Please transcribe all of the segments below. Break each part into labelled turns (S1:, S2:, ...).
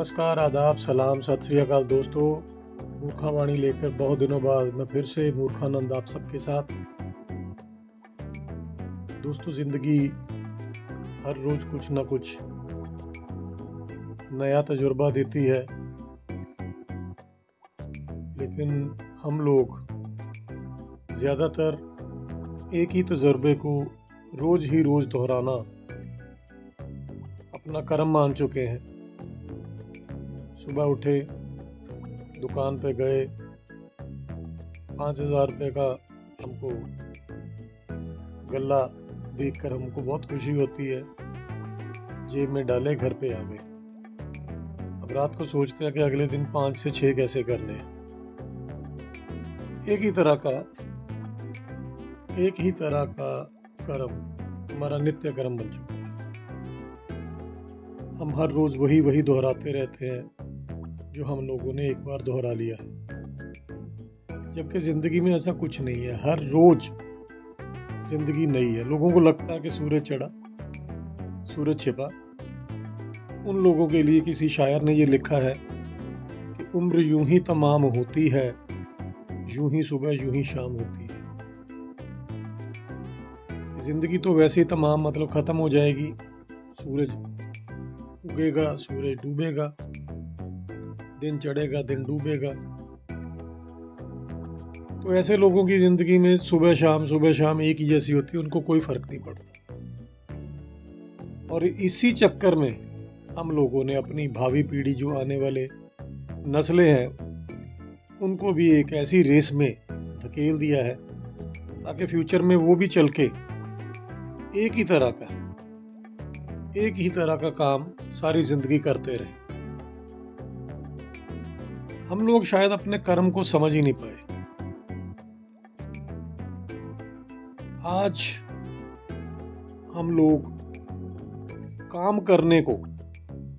S1: नमस्कार, आदाब, सलाम, सत श्री अकाल दोस्तों। मूर्खावाणी लेकर बहुत दिनों बाद मैं फिर से मूर्खानंद आप सबके साथ। दोस्तों, ज़िंदगी हर रोज़ कुछ ना कुछ नया तजुर्बा देती है। लेकिन हम लोग ज़्यादातर एक ही तजुर्बे को रोज़ ही रोज़ दोहराना अपना कर्म मान चुके हैं। सुबह उठे, दुकान पे गए। पाँच हज़ार रुपये का हमको गल्ला देखकर हमको बहुत खुशी होती है। जेब में डाले, घर पे आ गए। अब रात को सोचते हैं कि अगले दिन पाँच से छः कैसे करने हैं एक ही तरह का, एक ही तरह का कर्म, हमारा नित्य कर्म बन चुका है। हम हर रोज़ वही वही दोहराते रहते हैं। जो हम लोगों ने एक बार दोहरा लिया है। जबकि ज़िंदगी में ऐसा कुछ नहीं है। हर रोज़ ज़िंदगी नई है। लोगों को लगता है कि सूरज चढ़ा, सूरज छिपा। उन लोगों के लिए किसी शायर ने ये लिखा है कि उम्र यूँ ही तमाम होती है, यूँ ही सुबह, यूँ ही शाम होती है। ज़िंदगी तो वैसे ही तमाम मतलब ख़त्म हो जाएगी। सूरज उगेगा, सूरज डूबेगा। दिन चढ़ेगा, दिन डूबेगा। तो ऐसे लोगों की ज़िंदगी में सुबह शाम सुबह शाम एक ही जैसी होती है, उनको कोई फ़र्क नहीं पड़ता। और इसी चक्कर में हम लोगों ने अपनी भावी पीढ़ी, जो आने वाले नस्लें हैं, उनको भी एक ऐसी रेस में धकेल दिया है, ताकि फ्यूचर में वो भी चल के एक ही तरह का, एक ही तरह का काम सारी ज़िंदगी करते रहे। हम लोग शायद अपने कर्म को समझ ही नहीं पाए। आज हम लोग काम करने को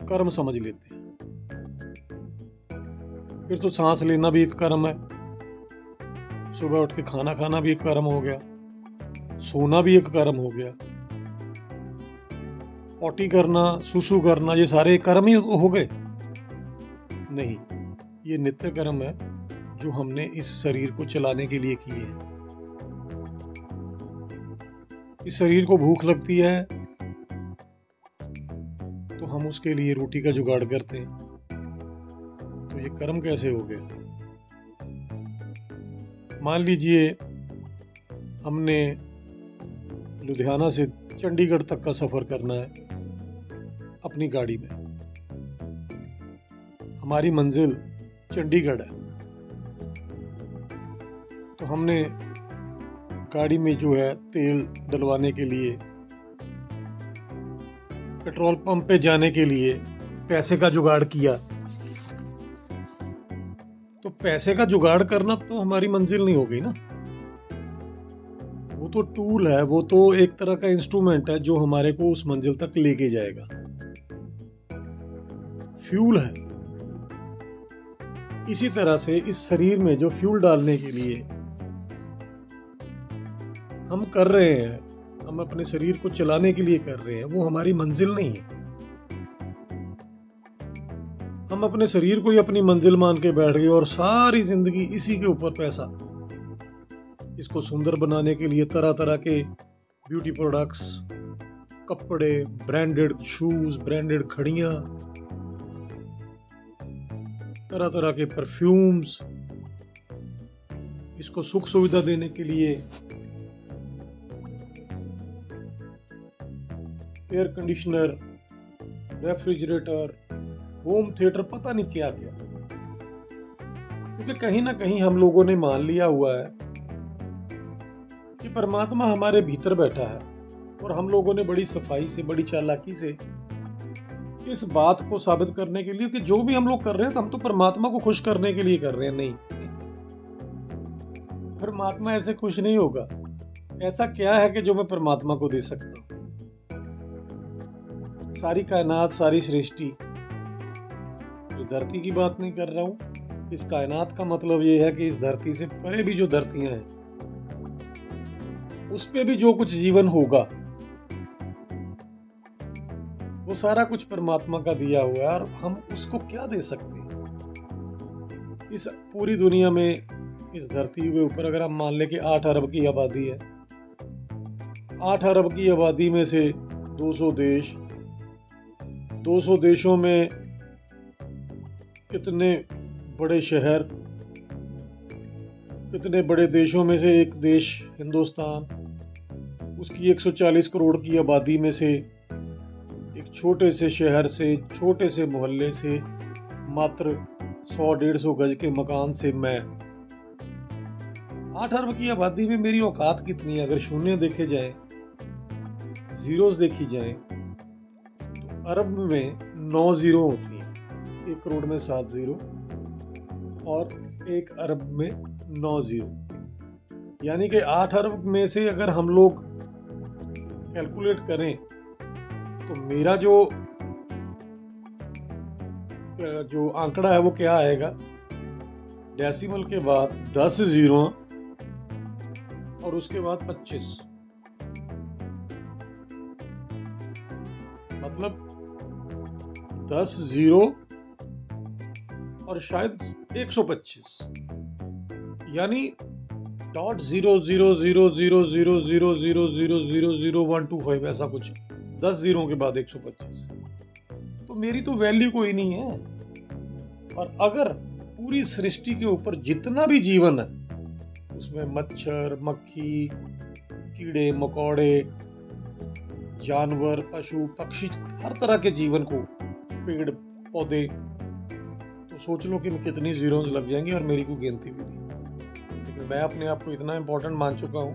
S1: कर्म समझ लेते हैं। फिर तो सांस लेना भी एक कर्म है। सुबह उठ के खाना खाना भी एक कर्म हो गया। सोना भी एक कर्म हो गया। पोटी करना, सुसु करना, ये सारे कर्म ही हो गए। नहीं। ये नित्य कर्म है जो हमने इस शरीर को चलाने के लिए किए हैं। इस शरीर को भूख लगती है तो हम उसके लिए रोटी का जुगाड़ करते हैं। तो ये कर्म कैसे हो गए मान लीजिए, हमने लुधियाना से चंडीगढ़ तक का सफ़र करना है अपनी गाड़ी में। हमारी मंजिल चंडीगढ़ है। तो हमने गाड़ी में जो है तेल डलवाने के लिए, पेट्रोल पंप पे जाने के लिए पैसे का जुगाड़ किया। तो पैसे का जुगाड़ करना तो हमारी मंजिल नहीं हो गई ना। वो तो टूल है, वो तो एक तरह का इंस्ट्रूमेंट है जो हमारे को उस मंजिल तक लेके जाएगा। फ्यूल है। इसी तरह से इस शरीर में जो फ्यूल डालने के लिए हम कर रहे हैं, हम अपने शरीर को चलाने के लिए कर रहे हैं, वो हमारी मंजिल नहीं है। हम अपने शरीर को ही अपनी मंजिल मान के बैठ गए और सारी ज़िंदगी इसी के ऊपर पैसा। इसको सुंदर बनाने के लिए तरह तरह के ब्यूटी प्रोडक्ट्स कपड़े ब्रांडेड शूज़ ब्रांडेड घड़ियाँ तरह तरह के परफ्यूम्स इसको सुख सुविधा देने के लिए air conditioner refrigerator home theatre पता नहीं क्या क्या। क्योंकि कहीं ना कहीं हम लोगों ने मान लिया हुआ है कि परमात्मा हमारे भीतर बैठा है और हम लोगों ने बड़ी सफ़ाई से, बड़ी चालाकी से इस बात को साबित करने के लिए कि जो भी हम लोग कर रहे हैं तो हम तो परमात्मा को खुश करने के लिए कर रहे हैं, नहीं। परमात्मा ऐसे खुश नहीं होगा। ऐसा क्या है कि जो मैं परमात्मा को दे सकता हूँ? सारी कायनात, सारी सृष्टि। जो धरती की बात नहीं कर रहा हूँ। इस कायनात का मतलब यह है कि इस धरती से परे भी जो धरतियाँ हैं, उस पे भी जो कुछ जीवन होगा वो सारा कुछ परमात्मा का दिया हुआ है और हम उसको क्या दे सकते हैं? इस पूरी दुनिया में इस धरती के ऊपर अगर हम मान लें कि आठ अरब की आबादी है, आठ अरब की आबादी में से 200 देश 200 देशों में कितने बड़े शहर, कितने बड़े देशों में से एक देश हिंदुस्तान, उसकी 140 करोड़ की आबादी में से छोटे से शहर से, छोटे से मोहल्ले से, मात्र सौ डेढ़ सौ गज के मकान से मैं। आठ अरब की आबादी में मेरी औकात कितनी है? अगर शून्य देखे जाए जीरोस देखी जाए तो अरब में नौ ज़ीरो होती हैं। एक करोड़ में सात ज़ीरो और एक अरब में नौ ज़ीरो यानी कि आठ अरब में से अगर हम लोग कैलकुलेट करें तो मेरा जो जो आंकड़ा है वो क्या आएगा डेसिमल के बाद दस ज़ीरो और उसके बाद पच्चीस मतलब दस ज़ीरो और शायद एक सौ पच्चीस यानी dot zero zero zero zero zero zero zero zero zero zero one two five ऐसा कुछ दस ज़ीरो के बाद एक सौ पच्चीस तो मेरी तो वैल्यू कोई नहीं है। और अगर पूरी सृष्टि के ऊपर जितना भी जीवन है, उसमें मच्छर, मक्खी, कीड़े, मकोड़े, जानवर, पशु, पक्षी, हर तरह के जीवन को, पेड़, पौधे तो सोच लो कि कितनी जीरोस लग जाएँगी और मेरी कोई गिनती भी नहीं। लेकिन मैं अपने आप को इतना इंपॉर्टेंट मान चुका हूँ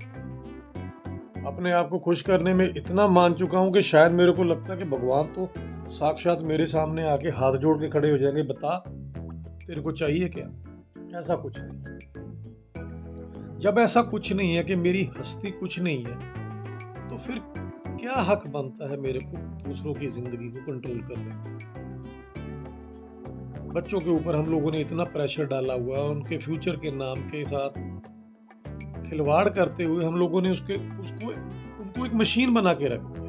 S1: अपने आप को खुश करने में इतना मान चुका हूँ कि शायद मेरे को लगता है कि भगवान तो साक्षात मेरे सामने आके हाथ जोड़ के खड़े हो जाएँगे। बता, तेरे को चाहिए क्या? ऐसा कुछ नहीं। जब ऐसा कुछ नहीं है कि मेरी हस्ती कुछ नहीं है तो फिर क्या हक बनता है मेरे को दूसरों की ज़िंदगी को कंट्रोल करने बच्चों के ऊपर हम लोगों ने इतना प्रेशर डाला हुआ उनके फ्यूचर के नाम के साथ खिलवाड़ करते हुए हम लोगों ने उसके, उसको, उनको एक मशीन बना के रख दिया।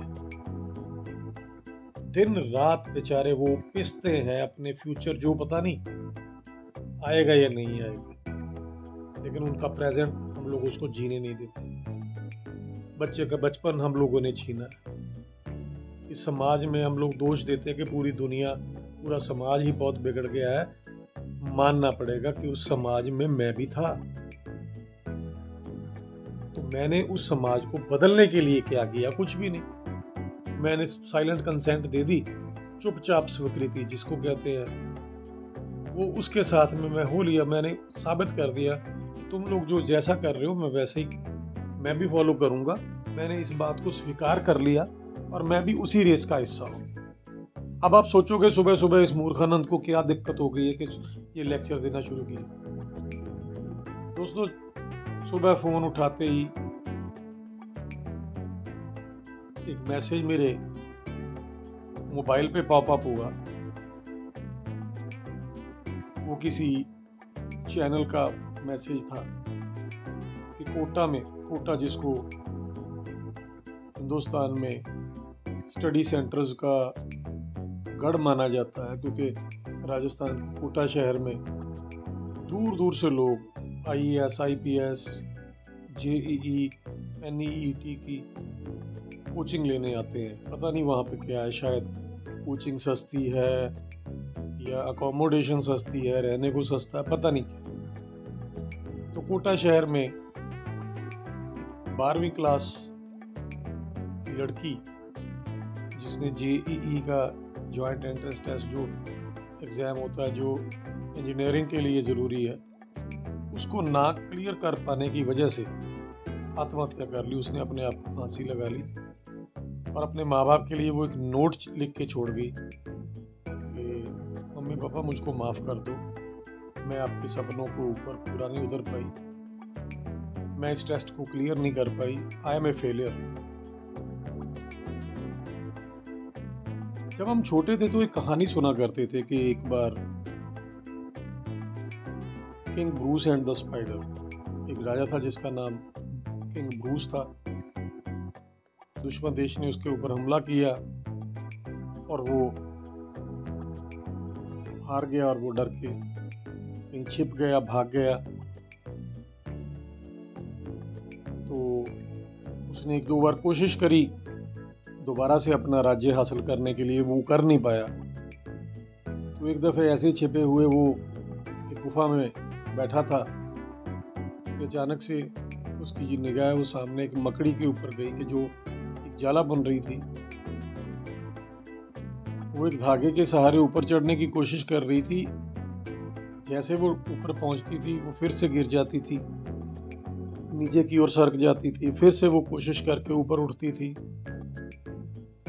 S1: दिन रात बेचारे वो पिसते हैं अपने फ्यूचर, जो पता नहीं आएगा या नहीं आएगा। लेकिन उनका प्रेजेंट हम लोग उसको जीने नहीं देते। बच्चे का बचपन हम लोगों ने छीना इस समाज में हम लोग दोष देते हैं कि पूरी दुनिया, पूरा समाज ही बहुत बिगड़ गया है। मानना पड़ेगा कि उस समाज में मैं भी था। मैंने उस समाज को बदलने के लिए क्या किया? कुछ भी नहीं। मैंने साइलेंट कंसेंट दे दी, चुपचाप स्वीकृति, जिसको कहते हैं। वो उसके साथ में मैं हो लिया, मैंने साबित कर दिया तुम लोग जो जैसा कर रहे हो, मैं वैसे ही मैं भी फॉलो करूँगा। मैंने इस बात को स्वीकार कर लिया और मैं भी उसी रेस का हिस्सा हूँ। अब आप सोचोगे सुबह सुबह इस मूर्खानंद को क्या दिक्कत हो गई है कि ये लेक्चर देना शुरू किया। दोस्तों सुबह फ़ोन उठाते ही एक मैसेज मेरे मोबाइल पे पॉप अप हुआ। वो किसी चैनल का मैसेज था कि कोटा में, कोटा जिसको हिंदुस्तान में स्टडी सेंटर्स का गढ़ माना जाता है, क्योंकि राजस्थान कोटा शहर में दूर दूर से लोग I A S I P S J E E N E E coaching लेने आते हैं। पता नहीं वहाँ पे क्या है, शायद कोचिंग सस्ती है या अकोमोडेशन सस्ती है, रहने को सस्ता है, पता नहीं क्या। तो कोटा शहर में बारहवीं क्लास की लड़की जिसने जे ई का जॉइंट एंट्रेंस टेस्ट जो एग्ज़ाम होता है, जो इंजीनियरिंग के लिए ज़रूरी है उसको ना क्लियर कर पाने की वजह से आत्महत्या कर ली, उसने अपने आप को फांसी लगा ली और अपने माँ बाप के लिए वो एक नोट लिख के छोड़ गई कि, मम्मी पापा, मुझको माफ़ कर दो। मैं आपके सपनों को ऊपर पूरा नहीं उतर पाई। मैं इस टेस्ट को क्लियर नहीं कर पाई। आई एम ए फेलियर जब हम छोटे थे तो एक कहानी सुना करते थे कि एक बार King Bruce and the spider. एक राजा था जिसका नाम किंग ब्रूस था। दुश्मन देश ने उसके ऊपर हमला किया और वो हार गया और वो डर के कहीं छिप गया, भाग गया। तो उसने एक दो बार कोशिश करी। दोबारा से अपना राज्य हासिल करने के लिए वो कर नहीं पाया। तो एक दफ़े ऐसे छिपे हुए वो एक गुफा में बैठा था। अचानक से उसकी जो निगाह वो सामने एक मकड़ी के ऊपर गई कि जो एक जाला बन रही थी। वो एक धागे के सहारे ऊपर चढ़ने की कोशिश कर रही थी। जैसे वो ऊपर पहुँचती थी, वो फिर से गिर जाती थी। नीचे की ओर सरक जाती थी, फिर से वो कोशिश करके ऊपर उठती थी।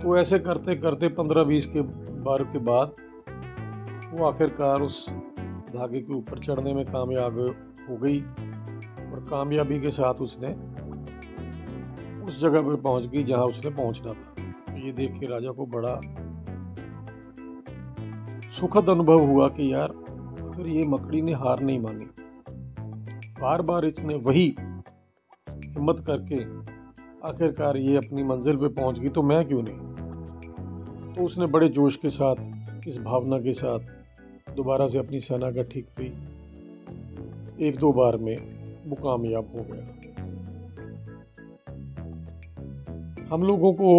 S1: तो ऐसे करते करते पंद्रह बीस के बार के बाद वो आखिरकार उस धागे के ऊपर चढ़ने में कामयाब हो गई और कामयाबी के साथ उसने उस जगह पर पहुँच गई जहाँ उसने पहुँचना था। ये देख के राजा को बड़ा सुखद अनुभव हुआ कि यार, अगर ये मकड़ी ने हार नहीं मानी बार बार इसने वही हिम्मत करके आखिरकार ये अपनी मंजिल पे पहुँच गई तो मैं क्यों नहीं? तो उसने बड़े जोश के साथ, इस भावना के साथ दोबारा से अपनी सेना इकट्ठी करी एक दो बार में वो कामयाब हो गया। हम लोगों को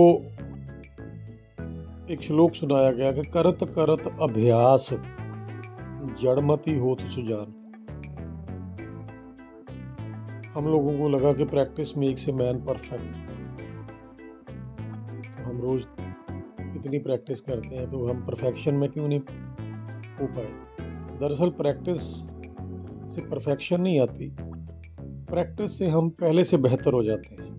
S1: एक श्लोक सुनाया गया कि करत करत अभ्यास, जड़मती हो तो सुजान। हम लोगों को लगा कि practice makes a man perfect. तो हम रोज इतनी प्रैक्टिस करते हैं तो हम परफेक्शन में क्यों नहीं पाए दरअसल प्रैक्टिस से परफेक्शन नहीं आती। प्रैक्टिस से हम पहले से बेहतर हो जाते हैं।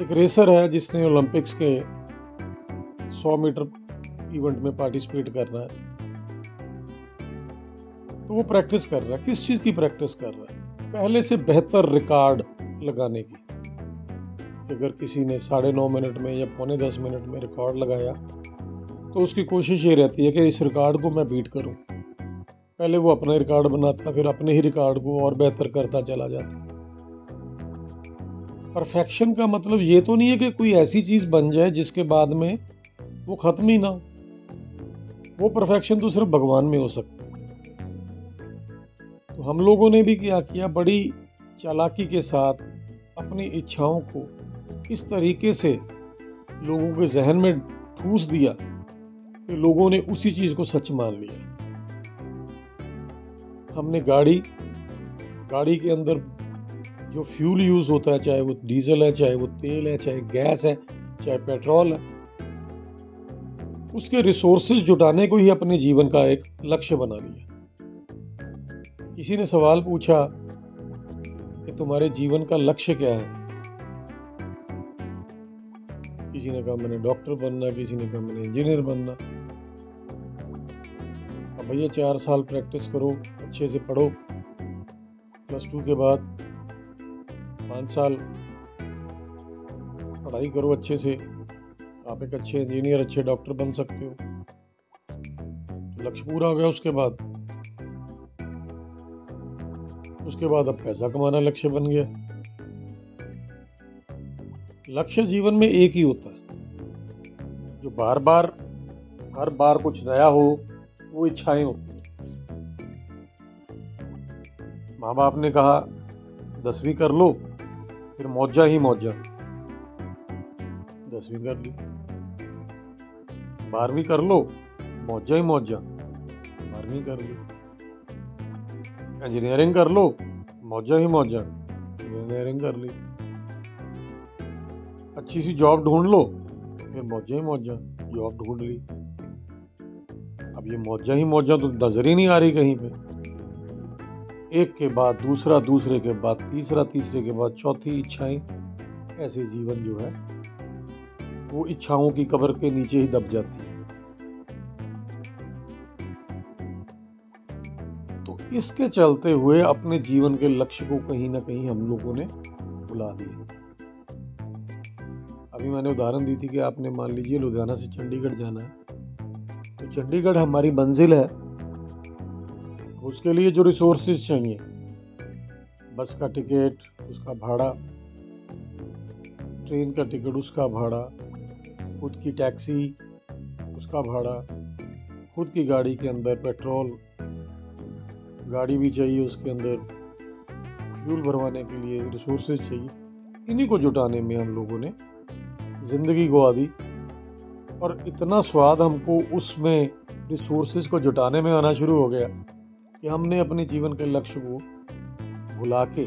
S1: एक रेसर है जिसने ओलंपिक्स के 100 मीटर इवेंट में पार्टिसिपेट करना है। तो वो प्रैक्टिस कर रहा है। किस चीज़ की प्रैक्टिस कर रहा है? पहले से बेहतर रिकॉर्ड लगाने की। अगर किसी ने साढ़े नौ मिनट में या पौने दस मिनट में रिकॉर्ड लगाया तो उसकी कोशिश ये रहती है कि इस रिकॉर्ड को मैं बीट करूँ। पहले वो अपना रिकॉर्ड बनाता, फिर अपने ही रिकॉर्ड को और बेहतर करता चला जाता। परफेक्शन का मतलब ये तो नहीं है कि कोई ऐसी चीज़ बन जाए जिसके बाद में वो खत्म ही ना वो परफेक्शन तो सिर्फ़ भगवान में हो सकता है। तो हम लोगों ने भी क्या किया, बड़ी चालाकी के साथ अपनी इच्छाओं को इस तरीके से लोगों के जहन में ठूस दिया। लोगों ने उसी चीज़ को सच मान लिया। हमने गाड़ी गाड़ी के अंदर जो फ्यूल यूज़ होता है, चाहे वो डीजल है, चाहे वो तेल है, चाहे गैस है, चाहे पेट्रोल है, उसके रिसोर्सेज जुटाने को ही अपने जीवन का एक लक्ष्य बना लिया। किसी ने सवाल पूछा कि तुम्हारे जीवन का लक्ष्य क्या है? किसी ने कहा, मैंने डॉक्टर बनना, किसी ने कहा, मैंने इंजीनियर बनना। भैया, चार साल प्रैक्टिस करो, अच्छे से पढ़ो। प्लस टू के बाद पाँच साल पढ़ाई करो अच्छे से। आप एक अच्छे इंजीनियर अच्छे डॉक्टर बन सकते हो। तो लक्ष्य पूरा हो गया उसके बाद। उसके बाद अब पैसा कमाना लक्ष्य बन गया। लक्ष्य जीवन में एक ही होता है। जो बार बार हर बार कुछ नया हो वो इच्छाएँ होती हैं। माँ बाप ने कहा, दसवीं कर लो, फिर मौजा ही मौजा दसवीं कर ली। बारहवीं कर लो मौजा ही मौजा बारहवीं कर ली। इंजीनियरिंग कर लो मौजा ही मौजा इंजीनियरिंग कर ली। अच्छी सी जॉब ढूंढ लो, फिर मौजा ही मौजा जॉब ढूंढ ली। अब ये मौजा ही मौजा तो नज़र ही नहीं आ रही कहीं पे। एक के बाद दूसरा, दूसरे के बाद तीसरा, तीसरे के बाद चौथी इच्छाएँ, ऐसे जीवन जो है, वो इच्छाओं की कब्र के नीचे ही दब जाती है। तो इसके चलते हुए अपने जीवन के लक्ष्य को कहीं ना कहीं हम लोगों ने बुला दिया। अभी मैंने उदाहरण दी थी कि आपने मान लीजिए लुधियाना से चंडीगढ़ जाना है। तो चंडीगढ़ हमारी मंजिल है। उसके लिए जो रिसोर्सेज चाहिए। बस का टिकट उसका भाड़ा ट्रेन का टिकट उसका भाड़ा, खुद की टैक्सी उसका भाड़ा, खुद की गाड़ी के अंदर पेट्रोल गाड़ी भी चाहिए उसके अंदर। फ्यूल भरवाने के लिए रिसोर्सेज चाहिए। इन्हीं को जुटाने में हम लोगों ने ज़िंदगी गवा दी। और इतना स्वाद हमको उसमें रिसोर्सेज को जुटाने में आना शुरू हो गया कि हमने अपने जीवन के लक्ष्य को भुला के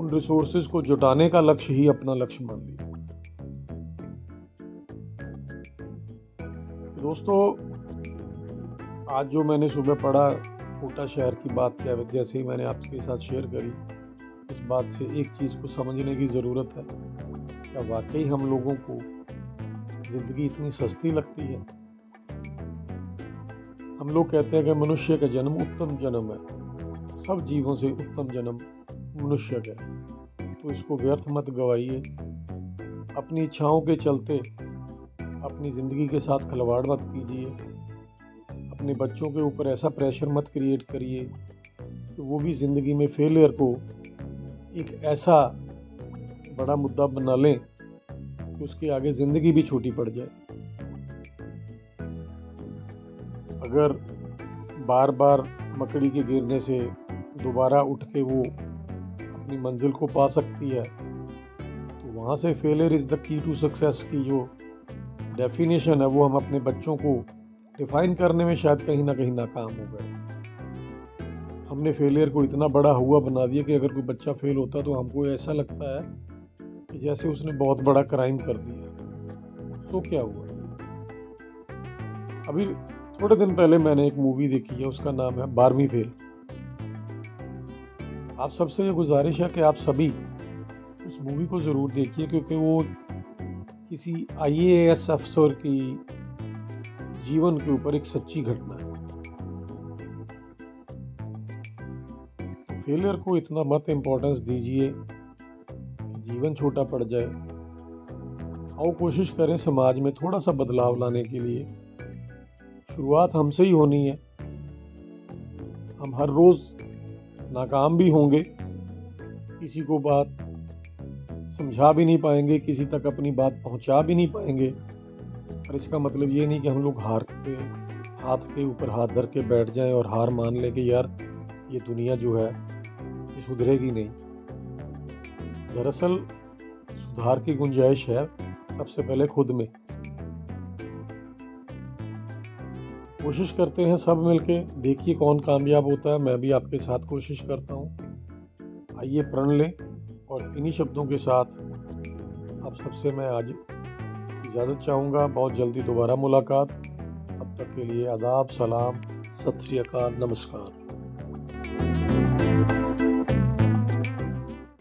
S1: उन रिसोर्सेज को जुटाने का लक्ष्य ही अपना लक्ष्य मान लिया दोस्तों, आज जो मैंने सुबह पढ़ा, कोटा शहर की बात क्या जैसे ही मैंने आपके साथ शेयर करी, इस बात से एक चीज़ को समझने की ज़रूरत है। क्या वाकई हम लोगों को ज़िंदगी इतनी सस्ती लगती है। हम लोग कहते हैं कि मनुष्य का जन्म उत्तम जन्म है। सब जीवों से उत्तम जन्म मनुष्य का है। तो इसको व्यर्थ मत गवाइए। अपनी इच्छाओं के चलते अपनी ज़िंदगी के साथ खिलवाड़ मत कीजिए। अपने बच्चों के ऊपर ऐसा प्रेशर मत क्रिएट करिए कि वो भी ज़िंदगी में फेलियर को एक ऐसा बड़ा मुद्दा बना लें कि उसके आगे ज़िंदगी भी छोटी पड़ जाए। अगर बार बार मकड़ी के गिरने से दोबारा उठ के वो अपनी मंजिल को पा सकती है तो वहाँ से failure is the key to success की जो डेफिनेशन है, वो हम अपने बच्चों को डिफाइन करने में शायद कहीं ना कहीं नाकाम हो गए। हमने फेलियर को इतना बड़ा हुआ बना दिया कि अगर कोई बच्चा फेल होता तो हमको ऐसा लगता है कि जैसे उसने बहुत बड़ा क्राइम कर दिया। तो क्या हुआ? अभी थोड़े दिन पहले मैंने एक मूवी देखी है, उसका नाम है बारहवीं फेल। आप सबसे ये गुजारिश है कि आप सभी उस मूवी को ज़रूर देखिए, क्योंकि वो किसी आईएएस अफसर की जीवन के ऊपर एक सच्ची घटना है। तो फेलियर को इतना मत इम्पोर्टेंस दीजिए। जीवन छोटा पड़ जाए, आओ कोशिश करें समाज में थोड़ा सा बदलाव लाने के लिए। शुरुआत हमसे ही होनी है। हम हर रोज़ नाकाम भी होंगे, किसी को बात समझा भी नहीं पाएँगे, किसी तक अपनी बात पहुँचा भी नहीं पाएँगे। पर इसका मतलब ये नहीं कि हम लोग हार के, हाथ के ऊपर हाथ धर के बैठ जाएँ और हार मान लें कि यार, ये दुनिया जो है, ये सुधरेगी नहीं। दरअसल, सुधार की गुंजाइश है सबसे पहले खुद में। कोशिश करते हैं सब मिलके, देखिए कौन कामयाब होता है, मैं भी आपके साथ कोशिश करता हूँ। आइए प्रण लें और इन्हीं शब्दों के साथ आप सबसे मैं आज इजाज़त चाहूँगा। बहुत जल्दी दोबारा मुलाकात। अब तक के लिए आदाब, सलाम, सत नमस्कार।